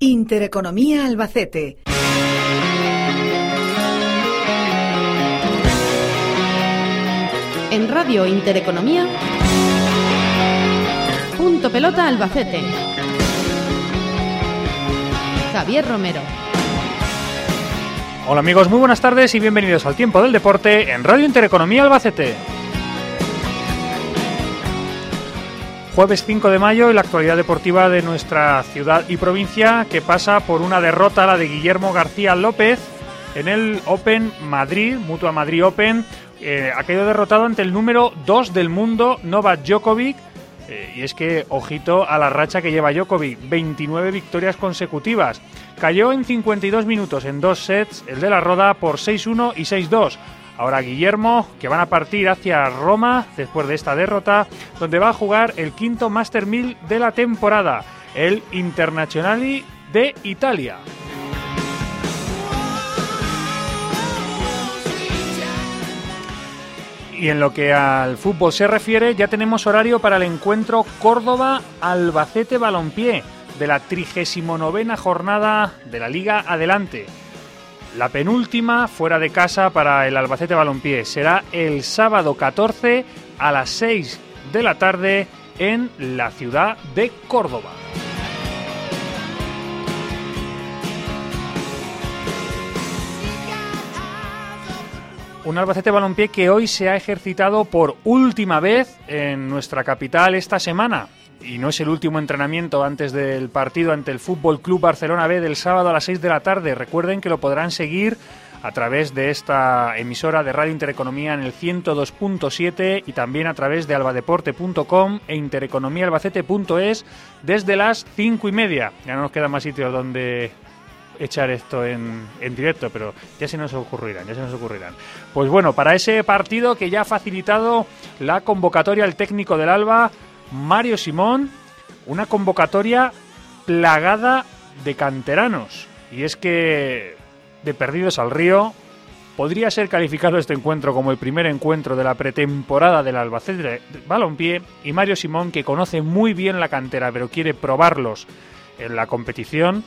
Intereconomía Albacete. En Radio Intereconomía. Punto pelota Albacete. Javier Romero. Hola amigos, muy buenas tardes y bienvenidos al Tiempo del Deporte en Radio Intereconomía Albacete. Jueves 5 de mayo y la actualidad deportiva de nuestra ciudad y provincia que pasa por una derrota, la de Guillermo García López, en el Open Madrid, Mutua Madrid Open. Eh, ha quedado derrotado ante el número 2 del mundo, Novak Djokovic. Eh, y es que, ojito a la racha que lleva Djokovic, 29 victorias consecutivas. Cayó en 52 minutos en dos sets, el de la Roda por 6-1 y 6-2. Ahora Guillermo, que van a partir hacia Roma después de esta derrota, donde va a jugar el quinto Master 1000 de la temporada, el Internazionali de Italia. Y en lo que al fútbol se refiere, ya tenemos horario para el encuentro Córdoba-Albacete Balompié de la 39 jornada de la Liga Adelante. La penúltima fuera de casa para el Albacete Balompié será el sábado 14 a las 6 de la tarde en la ciudad de Córdoba. Un Albacete Balompié que hoy se ha ejercitado por última vez en nuestra capital esta semana y no es el último entrenamiento antes del partido ante el Fútbol Club Barcelona B del sábado a las 6 de la tarde. Recuerden que lo podrán seguir a través de esta emisora de Radio Intereconomía en el 102.7 y también a través de albadeporte.com e intereconomiaalbacete.es desde las 5 y media. Ya no nos queda más sitios donde echar esto en, en, directo, pero ya se nos ocurrirán, ya se nos ocurrirán. Pues bueno, para ese partido que ya ha facilitado la convocatoria el técnico del Alba, Mario Simón, una convocatoria plagada de canteranos. Y es que de Perdidos al Río podría ser calificado este encuentro como el primer encuentro de la pretemporada del Albacete Balompié y Mario Simón, que conoce muy bien la cantera pero quiere probarlos en la competición,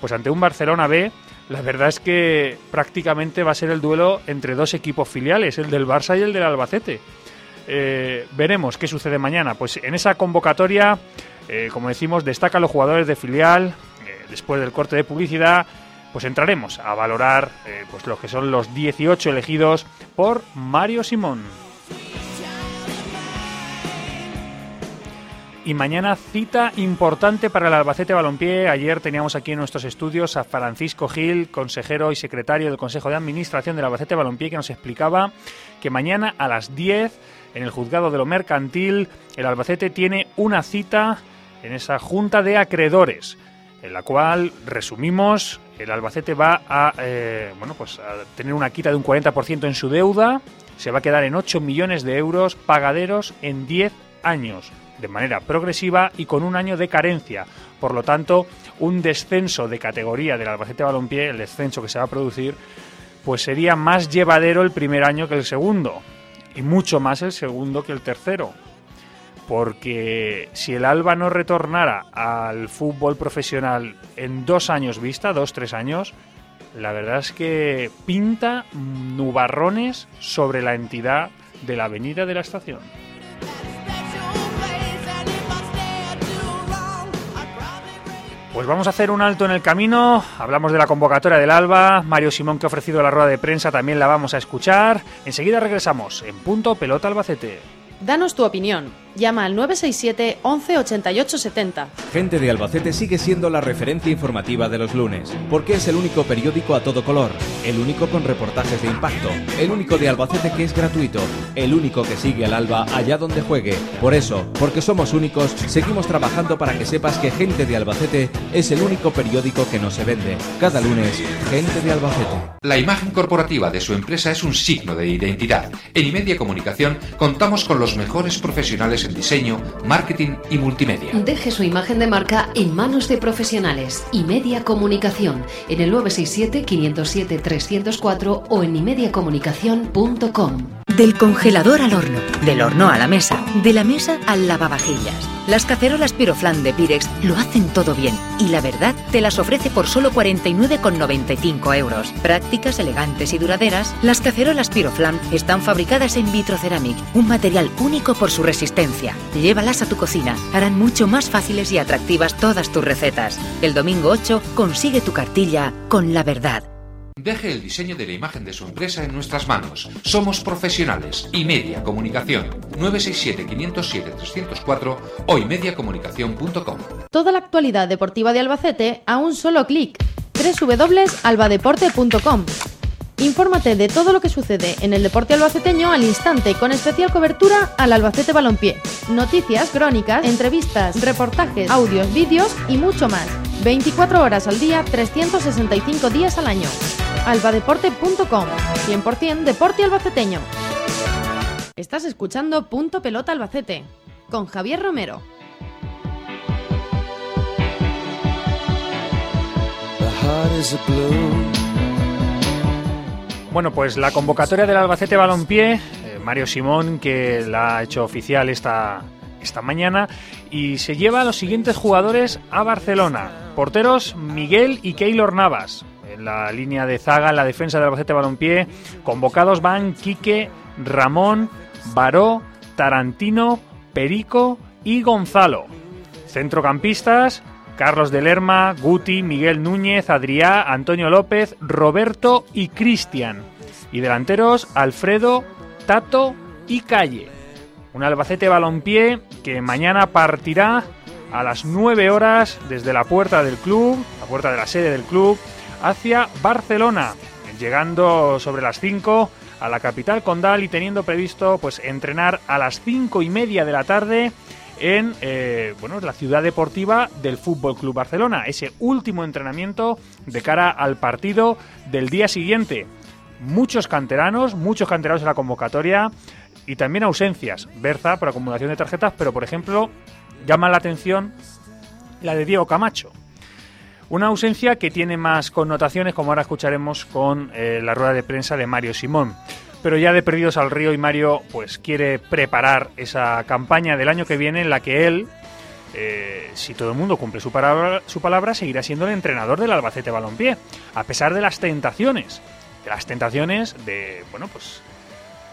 pues ante un Barcelona B, la verdad es que prácticamente va a ser el duelo entre dos equipos filiales, el del Barça y el del Albacete. Eh, veremos qué sucede mañana. Pues en esa convocatoria, eh, como decimos, destacan los jugadores de filial. Eh, después del corte de publicidad, pues entraremos a valorar pues lo que son los 18 elegidos por Mario Simón. Y mañana cita importante para el Albacete Balompié. Ayer teníamos aquí en nuestros estudios a Francisco Gil, consejero y secretario del Consejo de Administración del Albacete Balompié, que nos explicaba que mañana a las 10 en el juzgado de lo mercantil, el Albacete tiene una cita en esa junta de acreedores, en la cual, resumimos, el Albacete va a, eh, bueno, pues a tener una quita de un 40% en su deuda, se va a quedar en 8 millones de euros pagaderos en 10 años, de manera progresiva y con un año de carencia. Por lo tanto, un descenso de categoría del Albacete Balompié, el descenso que se va a producir, pues sería más llevadero el primer año que el segundo y mucho más el segundo que el tercero. Porque si el Alba no retornara al fútbol profesional en dos años vista, dos, tres años, la verdad es que pinta nubarrones sobre la entidad de la avenida de la estación. Pues vamos a hacer un alto en el camino, hablamos de la convocatoria del Alba, Mario Simón que ha ofrecido la rueda de prensa también la vamos a escuchar, enseguida regresamos en punto pelota Albacete. Danos tu opinión, Llama al 967 11 88 70. Gente de Albacete sigue siendo la referencia informativa de los lunes, porque es el único periódico a todo color, el único con reportajes de impacto, el único de Albacete que es gratuito, el único que sigue al alba allá donde juegue. Por eso, porque somos únicos, seguimos trabajando para que sepas que Gente de Albacete es el único periódico que no se vende. Cada lunes, Gente de Albacete. La imagen corporativa de su empresa es un signo de identidad. En Imedia Comunicación contamos con los mejores profesionales en diseño, marketing y multimedia. Deje su imagen de marca en manos de profesionales. Imedia Comunicación en el 967-507-304 o en imediacomunicación.com. Del congelador al horno, del horno a la mesa, de la mesa al lavavajillas. Las cacerolas Piroflan de Pirex lo hacen todo bien y la verdad te las ofrece por solo 49,95 euros. Prácticas, elegantes y duraderas, las cacerolas Piroflan están fabricadas en vitroceramic, un material único por su resistencia. Llévalas a tu cocina, harán mucho más fáciles y atractivas todas tus recetas. El domingo 8 consigue tu cartilla con la verdad. Deje el diseño de la imagen de su empresa en nuestras manos. Somos profesionales. y Media Comunicación. 967-507-304 o imediacomunicación.com. Toda la actualidad deportiva de Albacete a un solo clic. www.albadeporte.com Infórmate de todo lo que sucede en el deporte albaceteño al instante con especial cobertura al Albacete Balompié. Noticias, crónicas, entrevistas, reportajes, audios, vídeos y mucho más. 24 horas al día, 365 días al año. albadeporte.com 100% deporte albaceteño. Estás escuchando Punto Pelota Albacete con Javier Romero. Bueno, pues la convocatoria del Albacete Balompié, eh, Mario Simón, que la ha hecho oficial esta, esta mañana, y se lleva a los siguientes jugadores a Barcelona. Porteros Miguel y Keylor Navas. En la línea de zaga, en la defensa del Albacete Balompié, convocados van Quique, Ramón, Baró, Tarantino, Perico y Gonzalo. Centrocampistas, Carlos de Lerma, Guti, Miguel Núñez, Adrià, Antonio López, Roberto y Cristian. Y delanteros, Alfredo, Tato y Calle. Un Albacete Balompié que mañana partirá a las 9 horas desde la puerta del club, la puerta de la sede del club, hacia Barcelona, llegando sobre las 5 a la capital condal y teniendo previsto pues entrenar a las 5 y media de la tarde en eh, bueno, la ciudad deportiva del Fútbol Club Barcelona. Ese último entrenamiento de cara al partido del día siguiente. Muchos canteranos, muchos canteranos en la convocatoria y también ausencias. Berza por acumulación de tarjetas, pero por ejemplo, llama la atención la de Diego Camacho. Una ausencia que tiene más connotaciones, como ahora escucharemos con eh, la rueda de prensa de Mario Simón pero ya de Perdidos al Río y Mario pues quiere preparar esa campaña del año que viene en la que él, eh, si todo el mundo cumple su palabra, su palabra, seguirá siendo el entrenador del Albacete Balompié, a pesar de las tentaciones, de las tentaciones de, bueno, pues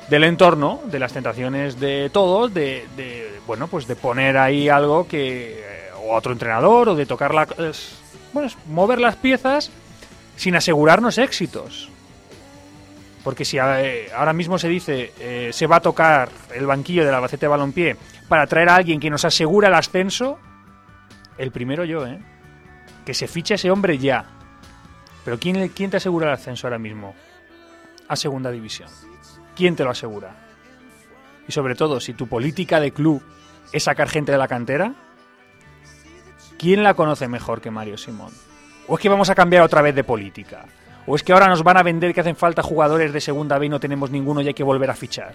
del entorno, de las tentaciones de todos, de, de bueno, pues de poner ahí algo que eh, o otro entrenador o de tocar la, bueno, mover las piezas sin asegurarnos éxitos. Porque si eh, ahora mismo se dice eh, se va a tocar el banquillo del Albacete Balompié para traer a alguien que nos asegura el ascenso, el primero yo, ¿eh? Que se fiche ese hombre ya. Pero ¿quién, ¿quién te asegura el ascenso ahora mismo? A segunda división. ¿Quién te lo asegura? Y sobre todo, si tu política de club es sacar gente de la cantera, ¿quién la conoce mejor que Mario Simón? ¿O es que vamos a cambiar otra vez de política? ¿O es que ahora nos van a vender que hacen falta jugadores de segunda B y no tenemos ninguno y hay que volver a fichar?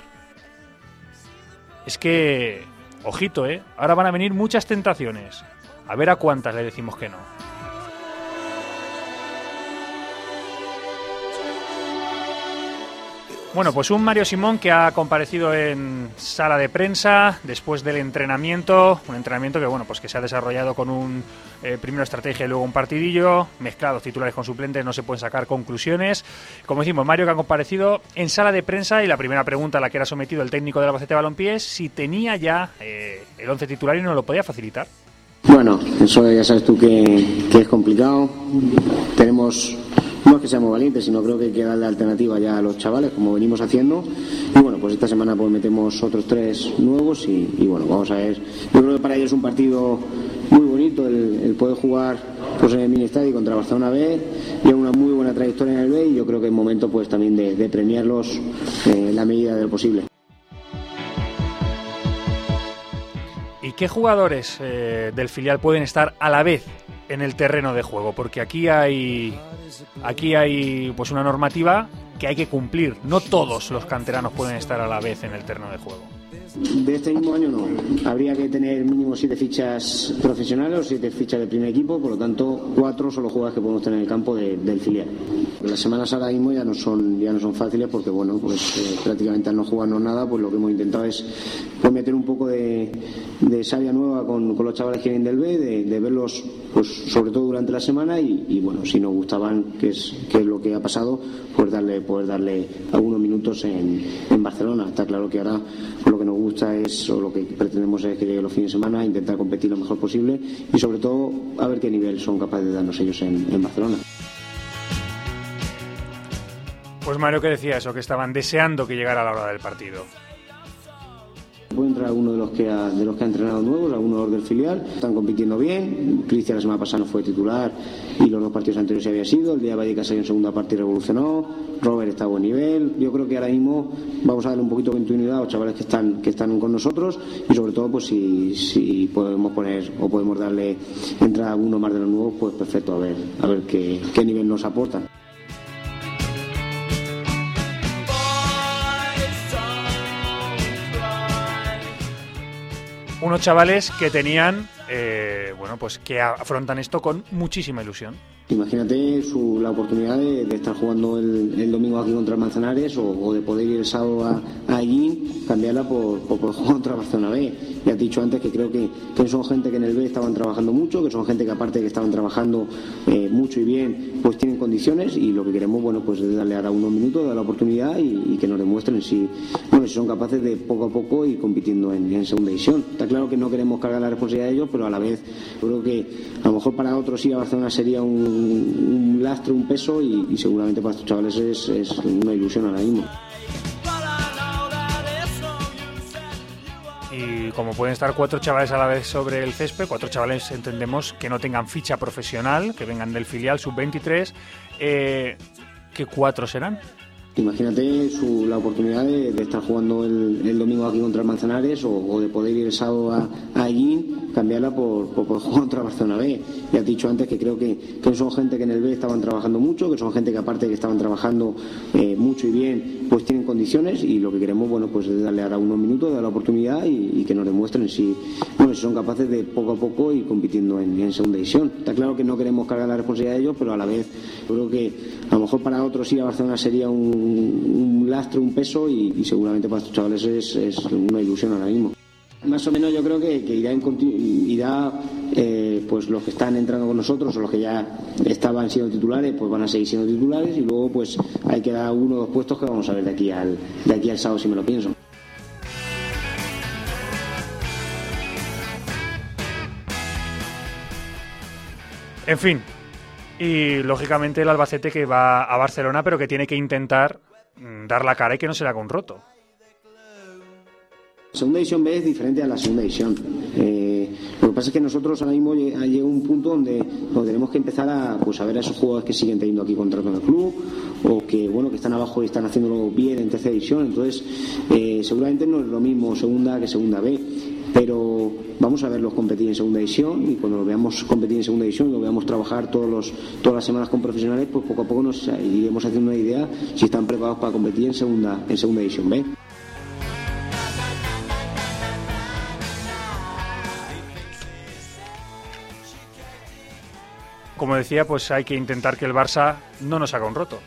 Es que, ojito, ¿eh? Ahora van a venir muchas tentaciones. A ver a cuántas le decimos que no. Bueno, pues un Mario Simón que ha comparecido en sala de prensa después del entrenamiento, un entrenamiento que bueno, pues que se ha desarrollado con un eh, primero estrategia y luego un partidillo, mezclados titulares con suplentes, no se pueden sacar conclusiones. Como decimos, Mario que ha comparecido en sala de prensa y la primera pregunta a la que era sometido el técnico de la Albacete Balompié es si tenía ya eh, el 11 titular y no lo podía facilitar. Bueno, eso ya sabes tú que, que es complicado. Tenemos no es que seamos valientes, sino creo que hay que darle alternativa ya a los chavales, como venimos haciendo. Y bueno, pues esta semana pues metemos otros tres nuevos y, bueno, vamos a ver. Yo creo que para ellos es un partido muy bonito el, poder jugar pues en el mini estadio contra Barcelona B y una muy buena trayectoria en el B y yo creo que es momento pues también de, premiarlos eh, en la medida de lo posible. ¿Y qué jugadores eh, del filial pueden estar a la vez en el terreno de juego? Porque aquí hay aquí hay pues una normativa que hay que cumplir. No todos los canteranos pueden estar a la vez en el terreno de juego. De este mismo año no. Habría que tener mínimo siete fichas profesionales o siete fichas de primer equipo, por lo tanto, cuatro son los jugadores que podemos tener en el campo del filial. Las semanas ahora mismo ya no son, ya no son fáciles porque, bueno, pues eh, prácticamente al no jugarnos nada, pues lo que hemos intentado es pues, meter un poco de, de savia nueva con, los chavales que vienen del B, de, verlos, pues sobre todo durante la semana y, bueno, si nos gustaban, que es, que lo que ha pasado, pues darle, poder darle algunos minutos en, en Barcelona. Está claro que ahora lo que nos gusta o lo que pretendemos es que llegue los fines de semana, intentar competir lo mejor posible y sobre todo a ver qué nivel son capaces de darnos ellos en, Barcelona. Pues Mario que decía eso, que estaban deseando que llegara la hora del partido. Puede entrar alguno de los que ha, de los que ha entrenado nuevos, algunos del filial. Están compitiendo bien. Cristian la semana pasada no fue titular y los dos partidos anteriores se había sido. El día Vallecas salió en segunda parte y revolucionó. Robert está a buen nivel. Yo creo que ahora mismo vamos a darle un poquito de continuidad a los chavales que están, que están con nosotros y sobre todo pues si, si podemos poner o podemos darle entrada a uno más de los nuevos, pues perfecto, a ver, a ver qué, qué nivel nos aportan. Unos chavales que tenían, eh, bueno, pues que afrontan esto con muchísima ilusión. Imagínate su, la oportunidad de, estar jugando el, domingo aquí contra Manzanares o, de poder ir el sábado a, a cambiarla por, por, jugar contra Barcelona B. Ya he dicho antes que creo que, son gente que en el B estaban trabajando mucho, que son gente que aparte que estaban trabajando eh, mucho y bien, pues tienen condiciones y lo que queremos, bueno, pues es darle ahora unos minutos, dar la oportunidad y, que nos demuestren si, bueno, si son capaces de poco a poco ir compitiendo en, en segunda división. Está claro que no queremos cargar la responsabilidad de ellos, pero a la vez creo que a lo mejor para otros ir a Barcelona sería un un, lastre, un peso y, seguramente para estos chavales es, una ilusión ahora mismo. y como pueden estar cuatro chavales a la vez sobre el césped, cuatro chavales entendemos que no tengan ficha profesional, que vengan del filial sub-23, eh, ¿qué cuatro serán? Imagínate su, la oportunidad de, estar jugando el, domingo aquí contra el Manzanares o, de poder ir el sábado a, a cambiarla por, por, jugar contra Barcelona B. Ya he dicho antes que creo que, que, son gente que en el B estaban trabajando mucho, que son gente que aparte que estaban trabajando eh, mucho y bien, pues tienen condiciones y lo que queremos, bueno, pues es darle ahora unos minutos, dar la oportunidad y, que nos demuestren si, bueno, si son capaces de poco a poco ir compitiendo en, en segunda división. Está claro que no queremos cargar la responsabilidad de ellos, pero a la vez creo que a lo mejor para otros ir a Barcelona sería un lastre, un peso y, seguramente para estos chavales es, una ilusión ahora mismo. Más o menos yo creo que, irá, en, irá eh, pues los que están entrando con nosotros o los que ya estaban siendo titulares pues van a seguir siendo titulares y luego pues hay que dar uno o dos puestos que vamos a ver de aquí al, de aquí al sábado si me lo pienso. En fin, y lógicamente el Albacete que va a Barcelona, pero que tiene que intentar mm, dar la cara y que no se le haga un roto. Segunda edición B es diferente a la segunda edición. Eh, lo que pasa es que nosotros ahora mismo llega un punto donde, tenemos que empezar a, pues, a ver a esos jugadores que siguen teniendo aquí contrato en el club o que bueno que están abajo y están haciéndolo bien en tercera división. Entonces, eh, seguramente no es lo mismo segunda que segunda B pero vamos a verlos competir en segunda división y cuando lo veamos competir en segunda división y lo veamos trabajar todos los, todas las semanas con profesionales, pues poco a poco nos iremos haciendo una idea si están preparados para competir en segunda, en segunda división B. Como decía, pues hay que intentar que el Barça no nos haga un roto.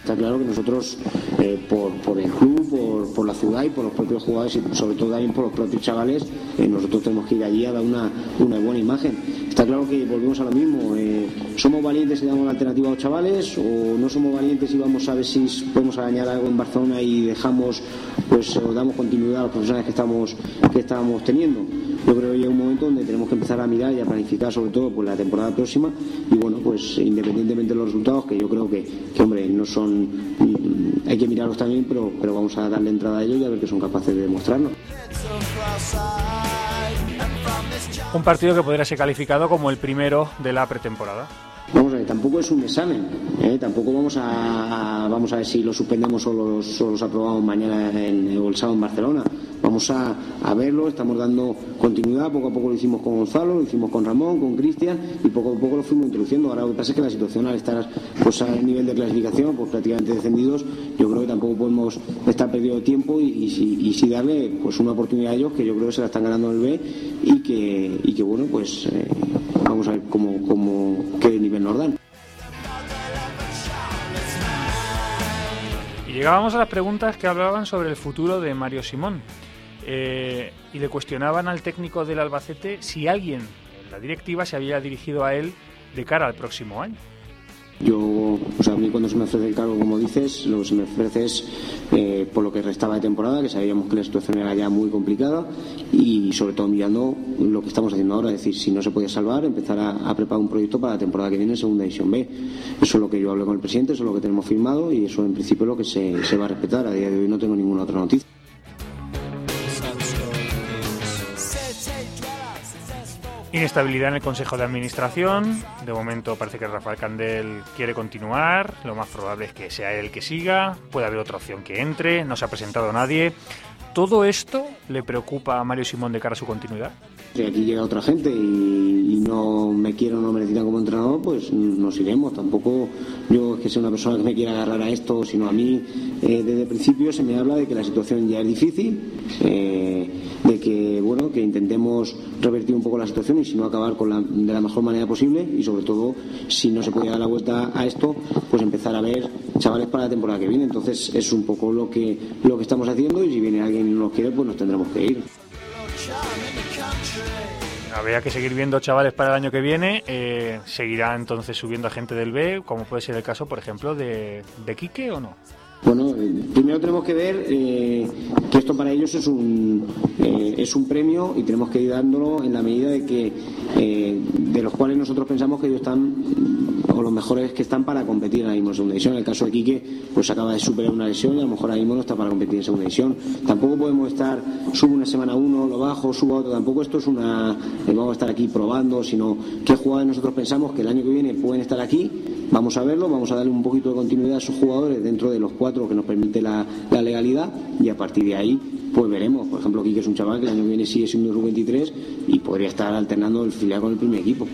Está claro que nosotros, eh, por, el club, por, la ciudad y por los propios jugadores y sobre todo también por los propios chavales, eh, nosotros tenemos que ir allí a dar una, buena imagen. Está claro que volvemos a lo mismo. Eh, ¿Somos valientes y damos la alternativa a los chavales o no somos valientes y vamos a ver si podemos arañar algo en Barcelona y dejamos, pues, o damos continuidad a los profesionales que estamos, que estábamos teniendo? Yo creo que llega un momento donde tenemos que empezar a mirar y a planificar sobre todo pues, la temporada próxima y bueno, pues independientemente de los resultados, que yo creo que, que hombre, no son, mm, hay que mirarlos también, pero, pero vamos a darle entrada a ellos y a ver que son capaces de demostrarlo. Un partido que podría ser calificado como el primero de la pretemporada. Vamos a ver, tampoco es un examen, ¿eh? tampoco vamos a, vamos a ver si lo suspendemos o los, o los aprobamos mañana en, el sábado en Barcelona. Vamos a, a, verlo, estamos dando continuidad, poco a poco lo hicimos con Gonzalo, lo hicimos con Ramón, con Cristian y poco a poco lo fuimos introduciendo. Ahora lo que pasa es que la situación al estar pues, a nivel de clasificación, pues prácticamente descendidos, yo creo que tampoco podemos estar perdiendo tiempo y, y, sí darle pues una oportunidad a ellos que yo creo que se la están ganando el B y que, y que bueno, pues eh, vamos a ver cómo, cómo, qué nivel nos dan. Y llegábamos a las preguntas que hablaban sobre el futuro de Mario Simón. Eh, y le cuestionaban al técnico del Albacete si alguien en la directiva se había dirigido a él de cara al próximo año. Yo, sea, a mí cuando se me ofrece el cargo, como dices, lo que se me ofrece es eh, por lo que restaba de temporada, que sabíamos que la situación era ya muy complicada y sobre todo mirando lo que estamos haciendo ahora, es decir, si no se podía salvar, empezar a, preparar un proyecto para la temporada que viene en Segunda División B. Eso es lo que yo hablé con el presidente, eso es lo que tenemos firmado y eso en principio es lo que se va a respetar. A día de hoy no tengo ninguna otra noticia. Inestabilidad en el Consejo de Administración. De momento parece que Rafael Candel quiere continuar. Lo más probable es que sea él que siga. Puede haber otra opción que entre. No se ha presentado nadie. ¿Todo esto le preocupa a Mario Simón de cara a su continuidad? Si aquí llega otra gente y, no me quiero no me necesitan como entrenador, pues nos iremos. Tampoco yo es que sea una persona que me quiera agarrar a esto, sino a mí eh, desde el principio se me habla de que la situación ya es difícil, eh, de que bueno que intentemos revertir un poco la situación y si no acabar con la, de la mejor manera posible y sobre todo si no se puede dar la vuelta a esto, pues empezar a ver chavales para la temporada que viene. Entonces es un poco lo que lo que estamos haciendo y si viene alguien no nos quiere, pues nos tendremos que ir. Habría que seguir viendo chavales para el año que viene. Eh, ¿Seguirá entonces subiendo a gente del B, como puede ser el caso, por ejemplo, de, de Quique o no? Bueno, eh, primero tenemos que ver eh, que esto para ellos es un, eh, es un premio y tenemos que ir dándolo en la medida de que eh, de los cuales nosotros pensamos que ellos están o los mejores que están para competir ahora mismo en segunda división. En el caso de Quique, pues acaba de superar una lesión y a lo mejor ahora mismo no está para competir en segunda división. Tampoco podemos estar, subo una semana uno, lo bajo, subo otro. Tampoco esto es una, eh, vamos a estar aquí probando, sino qué jugadores nosotros pensamos que el año que viene pueden estar aquí. Vamos a verlo, vamos a darle un poquito de continuidad a esos jugadores dentro de los cuatro que nos permite la, la legalidad y a partir de ahí pues veremos. Por ejemplo, Quique es un chaval que el año que viene sigue siendo un 23 y podría estar alternando el filial con el primer equipo.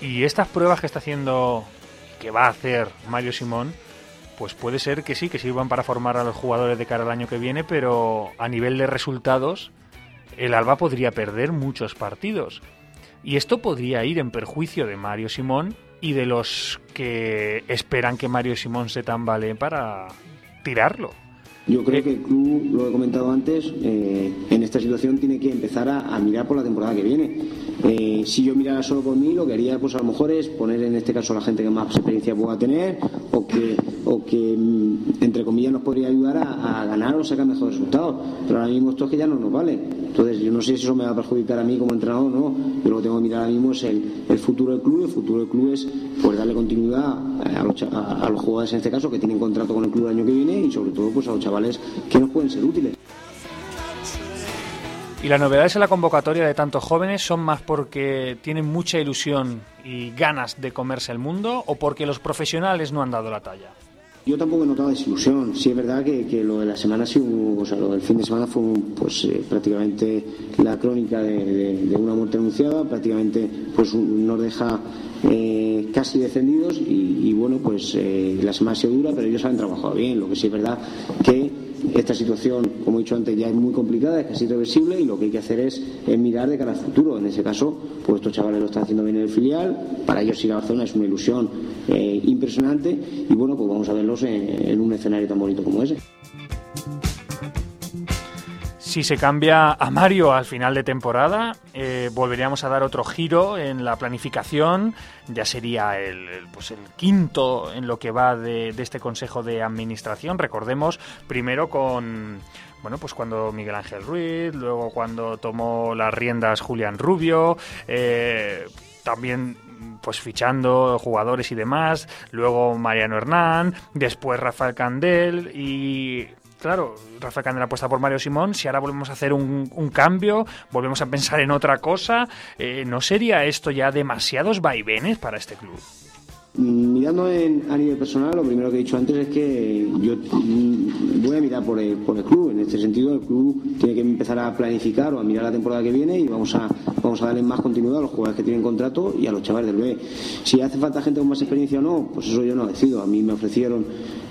Y estas pruebas que está haciendo, que va a hacer Mario Simón, pues puede ser que sí, que sirvan para formar a los jugadores de cara al año que viene, pero a nivel de resultados, el Alba podría perder muchos partidos. Y esto podría ir en perjuicio de Mario Simón y de los que esperan que Mario Simón se tambalee para tirarlo. Yo creo que el club, lo he comentado antes, eh, en esta situación tiene que empezar a, mirar por la temporada que viene. Eh, si yo mirara solo por mí, lo que haría pues a lo mejor es poner en este caso a la gente que más experiencia pueda tener o que, o que entre comillas nos podría ayudar a, a ganar o sacar mejores resultados. Pero ahora mismo esto es que ya no nos vale. Entonces yo no sé si eso me va a perjudicar a mí como entrenador o no. Yo lo que tengo que mirar ahora mismo es el, el futuro del club. El futuro del club es pues darle continuidad a los, a, a los jugadores en este caso que tienen contrato con el club el año que viene y sobre todo pues a los chavales que nos pueden ser útiles. Y las novedades en la convocatoria de tantos jóvenes son más porque tienen mucha ilusión y ganas de comerse el mundo o porque los profesionales no han dado la talla. Yo tampoco he notado desilusión. Sí es verdad que, que lo de la semana, sí, o sea, lo del fin de semana fue pues, eh, prácticamente la crónica de, de, de, una muerte anunciada, prácticamente pues, nos deja eh, casi descendidos y, bueno, pues eh, la semana ha sido dura, pero ellos han trabajado bien. Lo que sí es verdad que esta situación, como he dicho antes, ya es muy complicada, es casi irreversible y lo que hay que hacer es, mirar de cara al futuro. En ese caso, pues estos chavales lo están haciendo bien en el filial, para ellos ir a Barcelona es una ilusión eh, impresionante y bueno, pues vamos a verlos en un escenario tan bonito como ese. Si se cambia a Mario al final de temporada, eh, volveríamos a dar otro giro en la planificación. Ya sería el, pues el quinto en lo que va de, de, este Consejo de Administración. Recordemos, primero con, bueno, pues cuando Miguel Ángel Ruiz, luego cuando tomó las riendas Julián Rubio, eh, también pues fichando jugadores y demás, luego Mariano Hernán, después Rafael Candel y claro, Rafael Candel apuesta por Mario Simón, si ahora volvemos a hacer un, cambio, volvemos a pensar en otra cosa, eh, ¿no sería esto ya demasiados vaivenes para este club? Mm, mirando en, a nivel personal, lo primero que he dicho antes es que yo mm, voy a mirar por el club. En este sentido, el club tiene que empezar a planificar o a mirar la temporada que viene y vamos a, vamos a darle más continuidad a los jugadores que tienen contrato y a los chavales del B. Si hace falta gente con más experiencia o no, pues eso yo no decido. A mí me ofrecieron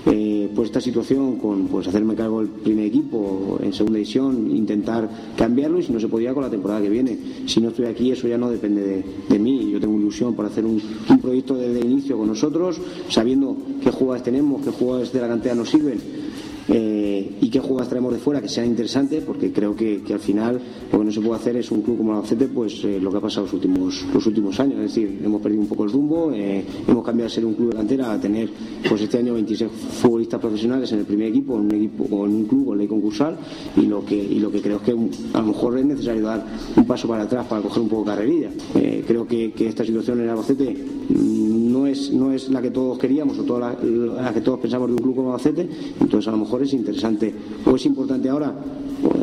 eh, pues esta situación con pues hacerme cargo del primer equipo en segunda división, intentar cambiarlo y si no se podía con la temporada que viene. Si no estoy aquí, eso ya no depende de, de mí. Yo tengo ilusión por hacer un, un proyecto desde el inicio con nosotros, sabiendo qué jugadores tenemos, qué jugadores de la cantera nos sirven eh, y qué jugadas traemos de fuera que sean interesantes, porque creo que, al final lo que no se puede hacer es un club como el Albacete, pues eh, lo que ha pasado los últimos, los últimos años. Es decir, hemos perdido un poco el rumbo, eh, hemos cambiado de ser un club de cantera a tener pues este año 26 futbolistas profesionales en el primer equipo, en un equipo en un club con ley concursal, y lo que, y lo que creo es que a lo mejor es necesario dar un paso para atrás para coger un poco carrerilla. creo que, esta situación en el Albacete no es, no es la que todos queríamos o toda la que todos pensamos de un club como Albacete, entonces a lo mejor es interesante o es importante ahora,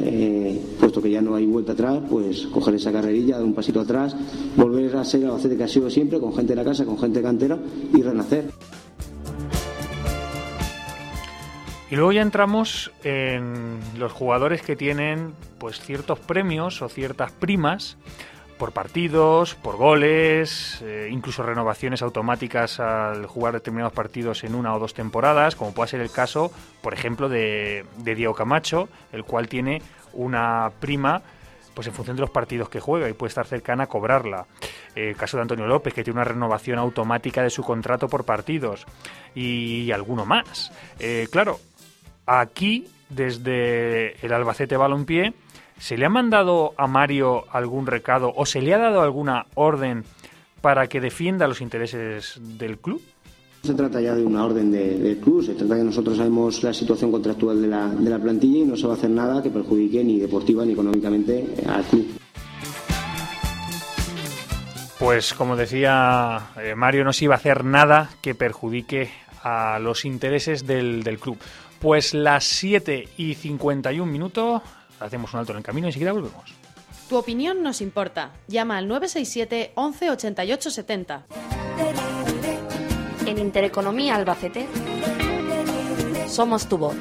eh, puesto que ya no hay vuelta atrás, pues coger esa carrerilla, dar un pasito atrás, volver a ser el Albacete que ha sido siempre, con gente de la casa, con gente cantera y renacer. Y luego ya entramos en los jugadores que tienen pues ciertos premios o ciertas primas por partidos, por goles, eh, incluso renovaciones automáticas al jugar determinados partidos en una o dos temporadas, como puede ser el caso, por ejemplo, de, Diego Camacho, el cual tiene una prima pues en función de los partidos que juega y puede estar cercana a cobrarla. Eh, el caso de Antonio López, que tiene una renovación automática de su contrato por partidos. Y alguno más. Eh, claro, aquí, desde el Albacete Balompié, ¿Se le ha mandado a Mario algún recado o se le ha dado alguna orden para que defienda los intereses del club? No se trata ya de una orden del club, se trata de que nosotros sabemos la situación contractual de la, de la plantilla y no se va a hacer nada que perjudique ni deportiva ni económicamente al club. Pues como decía eh, Mario, no se iba a hacer nada que perjudique a los intereses del, del club. Pues las 7 y 51 minutos hacemos un alto en el camino y enseguida volvemos. Tu opinión nos importa. Llama al 967 11 88 70. En Intereconomía Albacete somos tu voz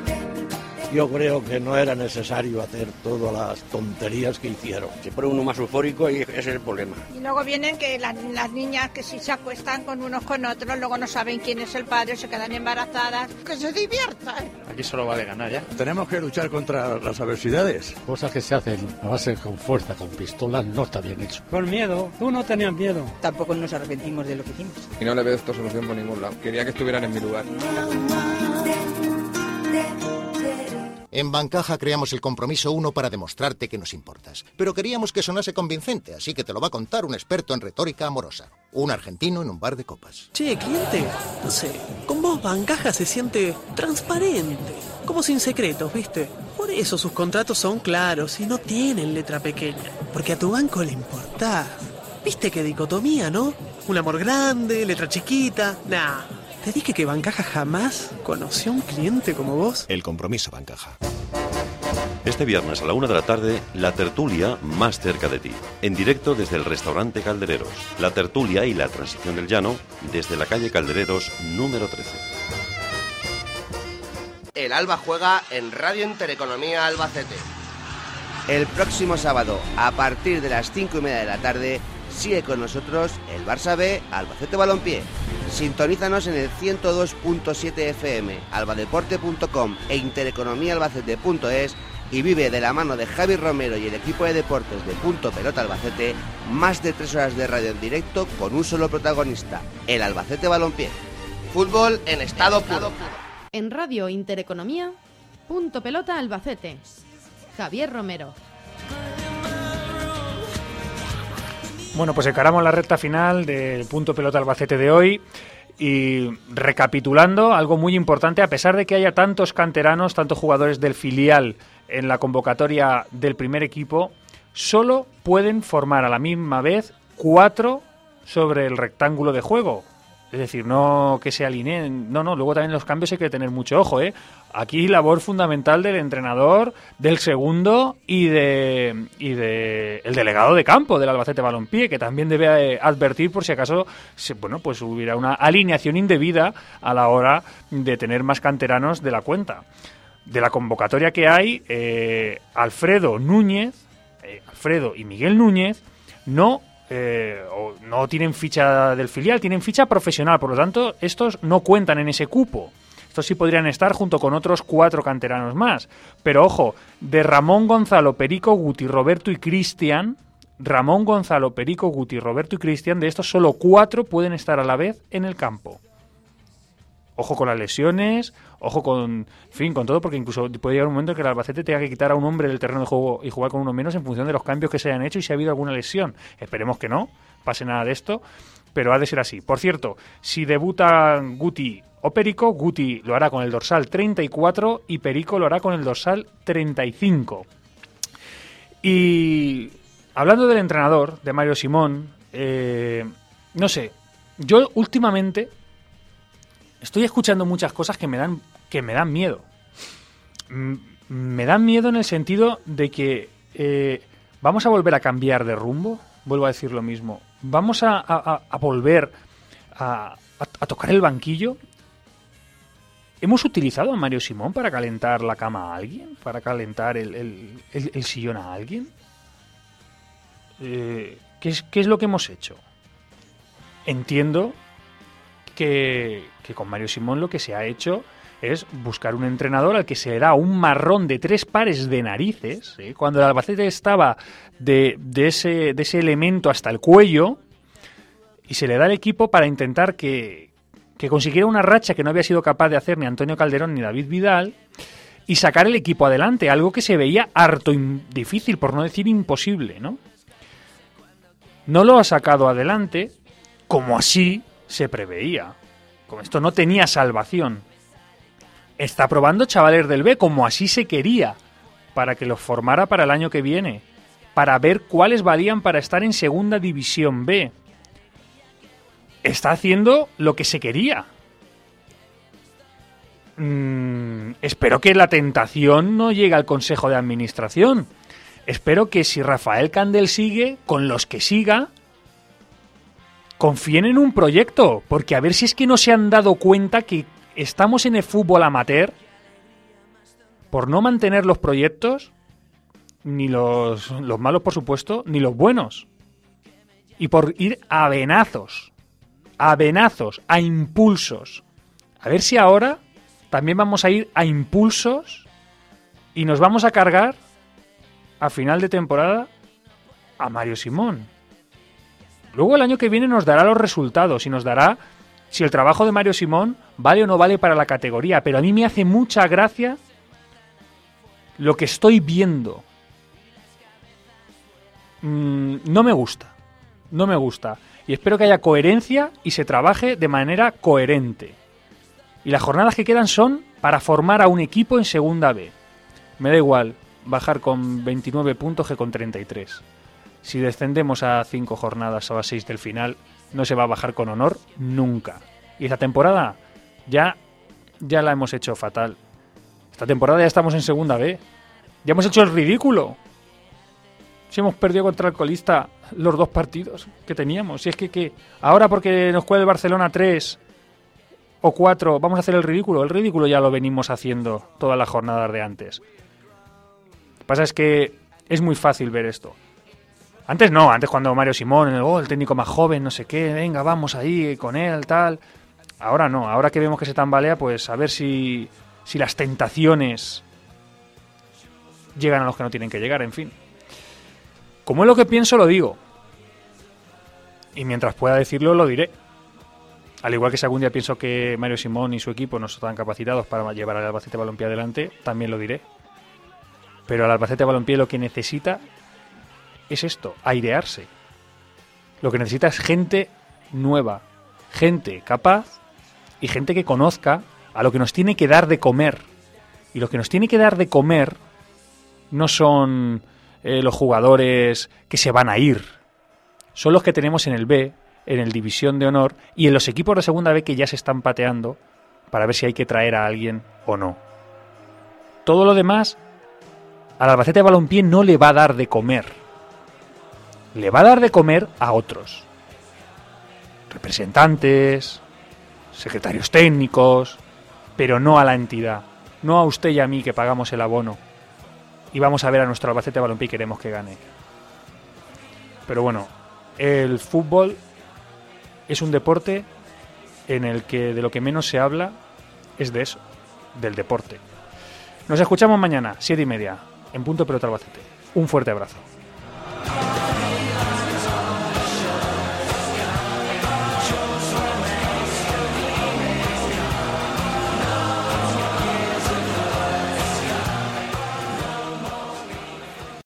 yo creo que no era necesario hacer todas las tonterías que hicieron. Se pone uno más eufórico y ese es el problema. Y luego vienen que las, niñas que si se acuestan con unos con otros, luego no saben quién es el padre, se quedan embarazadas, que se diviertan. Aquí solo vale ganar ya. Tenemos que luchar contra las adversidades. Cosas que se hacen a base con fuerza, con pistolas, no está bien hecho. Con miedo, tú no tenías miedo. Tampoco nos arrepentimos de lo que hicimos. Y no le veo esta solución por ningún lado. Quería que estuvieran en mi lugar. En Bancaja creamos el compromiso 1 para demostrarte que nos importas. Pero queríamos que sonase convincente, así que te lo va a contar un experto en retórica amorosa. Un argentino en un bar de copas. Che, cliente, no sé, con vos Bancaja se siente transparente, como sin secretos, ¿viste? Por eso sus contratos son claros y no tienen letra pequeña. Porque a tu banco le importa. ¿Viste qué dicotomía, no? Un amor grande, letra chiquita. Nah. Te dije que Bancaja jamás conoció a un cliente como vos. El compromiso Bancaja. Este viernes a la una de la tarde, la tertulia más cerca de ti. En directo desde el restaurante Caldereros. La tertulia y la transición del llano desde la calle Caldereros número 13. El Alba juega en Radio Intereconomía Albacete. El próximo sábado, a partir de las cinco y media de la tarde, sigue con nosotros el Barça B Albacete Balompié. Sintonízanos en el 102.7 FM, albadeporte.com e intereconomiaalbacete.es y vive de la mano de Javi Romero y el equipo de deportes de Punto Pelota Albacete más de tres horas de radio en directo con un solo protagonista, el Albacete Balompié. Fútbol en estado puro. En Radio Intereconomía, Punto Pelota Albacete. Javier Romero. Bueno, pues encaramos la recta final del punto pelota Albacete de hoy. Y recapitulando, algo muy importante, a pesar de que haya tantos canteranos, tantos jugadores del filial en la convocatoria del primer equipo, solo pueden formar a la misma vez cuatro sobre el rectángulo de juego. Es decir, no que se alineen. No, no, luego también los cambios hay que tener mucho ojo, ¿eh? Aquí labor fundamental del entrenador, del segundo y de, y de el delegado de campo del Albacete Balompié, que también debe eh, advertir por si acaso bueno, pues hubiera una alineación indebida a la hora de tener más canteranos de la cuenta. De la convocatoria que hay, eh, Alfredo Núñez, eh, Alfredo y Miguel Núñez no eh, no tienen ficha del filial, tienen ficha profesional, por lo tanto, estos no cuentan en ese cupo. Estos sí podrían estar junto con otros cuatro canteranos más. Pero ojo, de Ramón Gonzalo, Perico, Guti, Roberto y Cristian, Ramón Gonzalo, Perico, Guti, Roberto y Cristian, de estos solo cuatro pueden estar a la vez en el campo. Ojo con las lesiones, ojo con, fin, con todo, porque incluso puede llegar un momento en que el Albacete tenga que quitar a un hombre del terreno de juego y jugar con uno menos en función de los cambios que se hayan hecho y si ha habido alguna lesión. Esperemos que no pase nada de esto, pero ha de ser así. Por cierto, si debutan Guti o Perico, Guti lo hará con el dorsal 34 y Perico lo hará con el dorsal 35. Y hablando del entrenador, de Mario Simón, eh, no sé, yo últimamente estoy escuchando muchas cosas que me dan, que me dan miedo. Me dan miedo en el sentido de que eh, vamos a volver a cambiar de rumbo, vuelvo a decir lo mismo, vamos a, volver a tocar el banquillo. ¿Hemos utilizado a Mario Simón para calentar la cama a alguien? ¿Para calentar el, el- el- el sillón a alguien? Eh, ¿qué, es, qué es lo que hemos hecho? Entiendo que, que con Mario Simón lo que se ha hecho es buscar un entrenador al que se le da un marrón de tres pares de narices. ¿eh? Cuando el Albacete estaba de, de ese, de ese elemento hasta el cuello, y se le da al equipo para intentar que, que consiguiera una racha que no había sido capaz de hacer ni Antonio Calderón ni David Vidal y sacar el equipo adelante, algo que se veía harto difícil, por no decir imposible, ¿no? No lo ha sacado adelante como así se preveía. Como esto no tenía salvación. Está probando chavales del B como así se quería, para que los formara para el año que viene, para ver cuáles valían para estar en Segunda División B. Está haciendo lo que se quería. Mm, espero que la tentación no llegue al Consejo de Administración. Espero que si Rafael Candel sigue, con los que siga, confíen en un proyecto, porque a ver si es que no se han dado cuenta que estamos en el fútbol amateur por no mantener los proyectos, ni los, los malos por supuesto, ni los buenos, y por ir a venazos, a venazos, a impulsos. A ver si ahora también vamos a ir a impulsos y nos vamos a cargar a final de temporada a Mario Simón. Luego el año que viene nos dará los resultados y nos dará si el trabajo de Mario Simón vale o no vale para la categoría. Pero a mí me hace mucha gracia lo que estoy viendo. Mm, no me gusta. No me gusta. Y espero que haya coherencia y se trabaje de manera coherente. Y las jornadas que quedan son para formar a un equipo en segunda B. Me da igual bajar con 29 puntos que con 33. Si descendemos a 5 jornadas o a 6 del final, no se va a bajar con honor nunca. Y esta temporada ya, ya la hemos hecho fatal. Esta temporada ya estamos en segunda B. Ya hemos hecho el ridículo. Si hemos perdido contra el colista los dos partidos que teníamos. Si es que, que ahora porque nos juega el Barcelona 3 o 4 vamos a hacer el ridículo. El ridículo ya lo venimos haciendo todas las jornadas de antes. Lo que pasa es que es muy fácil ver esto. Antes no, antes cuando Mario Simón, oh, el técnico más joven, no sé qué, venga, vamos ahí con él, tal. Ahora no, ahora que vemos que se tambalea, pues a ver si, si las tentaciones llegan a los que no tienen que llegar, en fin. Como es lo que pienso, lo digo. Y mientras pueda decirlo, lo diré. Al igual que si algún día pienso que Mario Simón y su equipo no están capacitados para llevar al Albacete Balompié adelante, también lo diré. Pero al Albacete Balompié lo que necesita es esto, airearse. Lo que necesita es gente nueva, gente capaz y gente que conozca a lo que nos tiene que dar de comer. Y lo que nos tiene que dar de comer no son eh, los jugadores que se van a ir. Son los que tenemos en el B, en el División de Honor y en los equipos de segunda B que ya se están pateando para ver si hay que traer a alguien o no. Todo lo demás al Albacete Balompié no le va a dar de comer. Le va a dar de comer a otros. Representantes, secretarios técnicos, pero no a la entidad. No a usted y a mí que pagamos el abono. Y vamos a ver a nuestro Albacete Balompié queremos que gane. Pero bueno, el fútbol es un deporte en el que de lo que menos se habla es de eso, del deporte. Nos escuchamos mañana, siete y media, en Punto Pelota Albacete. Un fuerte abrazo.